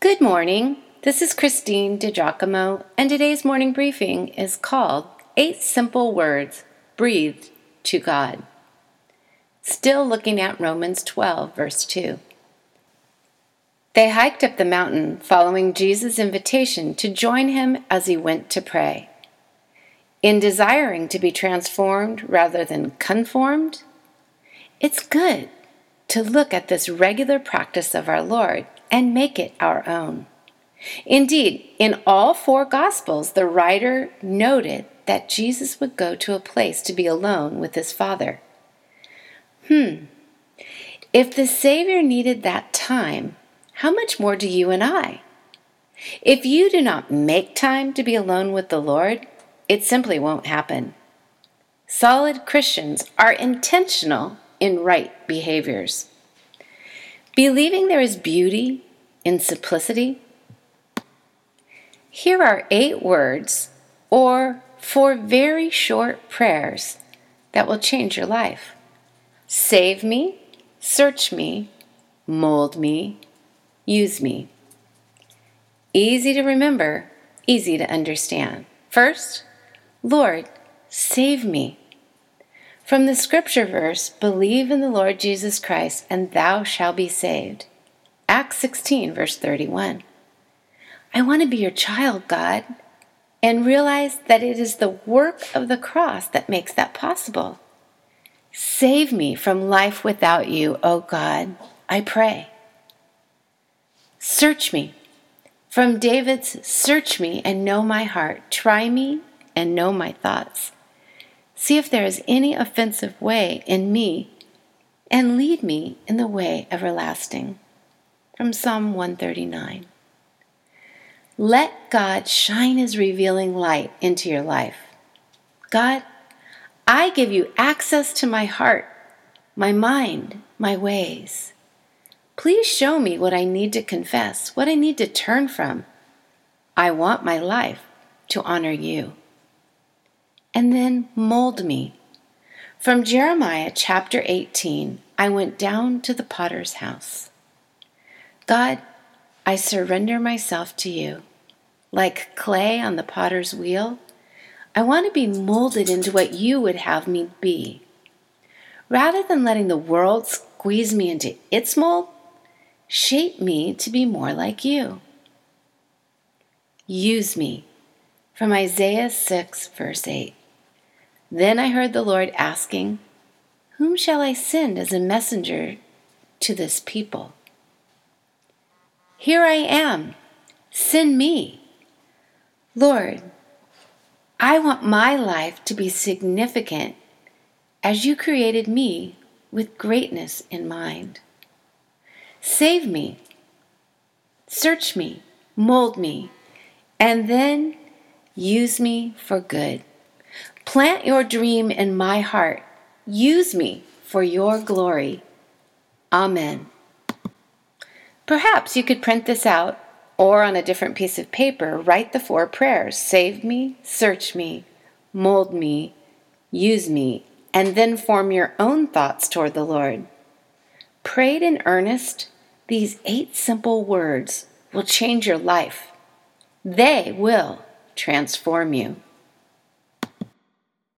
Good morning. This is Christine DiGiacomo, and today's morning briefing is called Eight Simple Words Breathed to God. Still looking at Romans 12, verse 2. They hiked up the mountain following Jesus' invitation to join him as he went to pray. In desiring to be transformed rather than conformed, it's good to look at this regular practice of our Lord and make it our own. Indeed, in all four Gospels, the writer noted that Jesus would go to a place to be alone with his Father. Hmm, if the Savior needed that time, how much more do you and I? If you do not make time to be alone with the Lord, it simply won't happen. Solid Christians are intentional in right behaviors. Believing there is beauty in simplicity. Here are eight words or four very short prayers that will change your life. Save me, search me, mold me, use me. Easy to remember, easy to understand. First, Lord, save me. From the scripture verse, believe in the Lord Jesus Christ, and thou shalt be saved. Acts 16, verse 31. I want to be your child, God, and realize that it is the work of the cross that makes that possible. Save me from life without you, O oh God, I pray. Search me. From David's Search me and know my heart. Try me and know my thoughts. See if there is any offensive way in me, and lead me in the way everlasting. From Psalm 139. Let God shine his revealing light into your life. God, I give you access to my heart, my mind, my ways. Please show me what I need to confess, what I need to turn from. I want my life to honor you and then mold me. From Jeremiah chapter 18, I went down to the potter's house. God, I surrender myself to you. Like clay on the potter's wheel, I want to be molded into what you would have me be. Rather than letting the world squeeze me into its mold, shape me to be more like you. Use me. From Isaiah 6, verse 8. Then I heard the Lord asking, Whom shall I send as a messenger to this people? Here I am. Send me. Lord, I want my life to be significant as you created me with greatness in mind. Save me, search me, mold me, and then use me for good. Plant your dream in my heart. Use me for your glory. Amen. Perhaps you could print this out or on a different piece of paper write the four prayers Save me, search me, mold me, use me, and then form your own thoughts toward the Lord. Prayed in earnest, these eight simple words will change your life. They will transform you.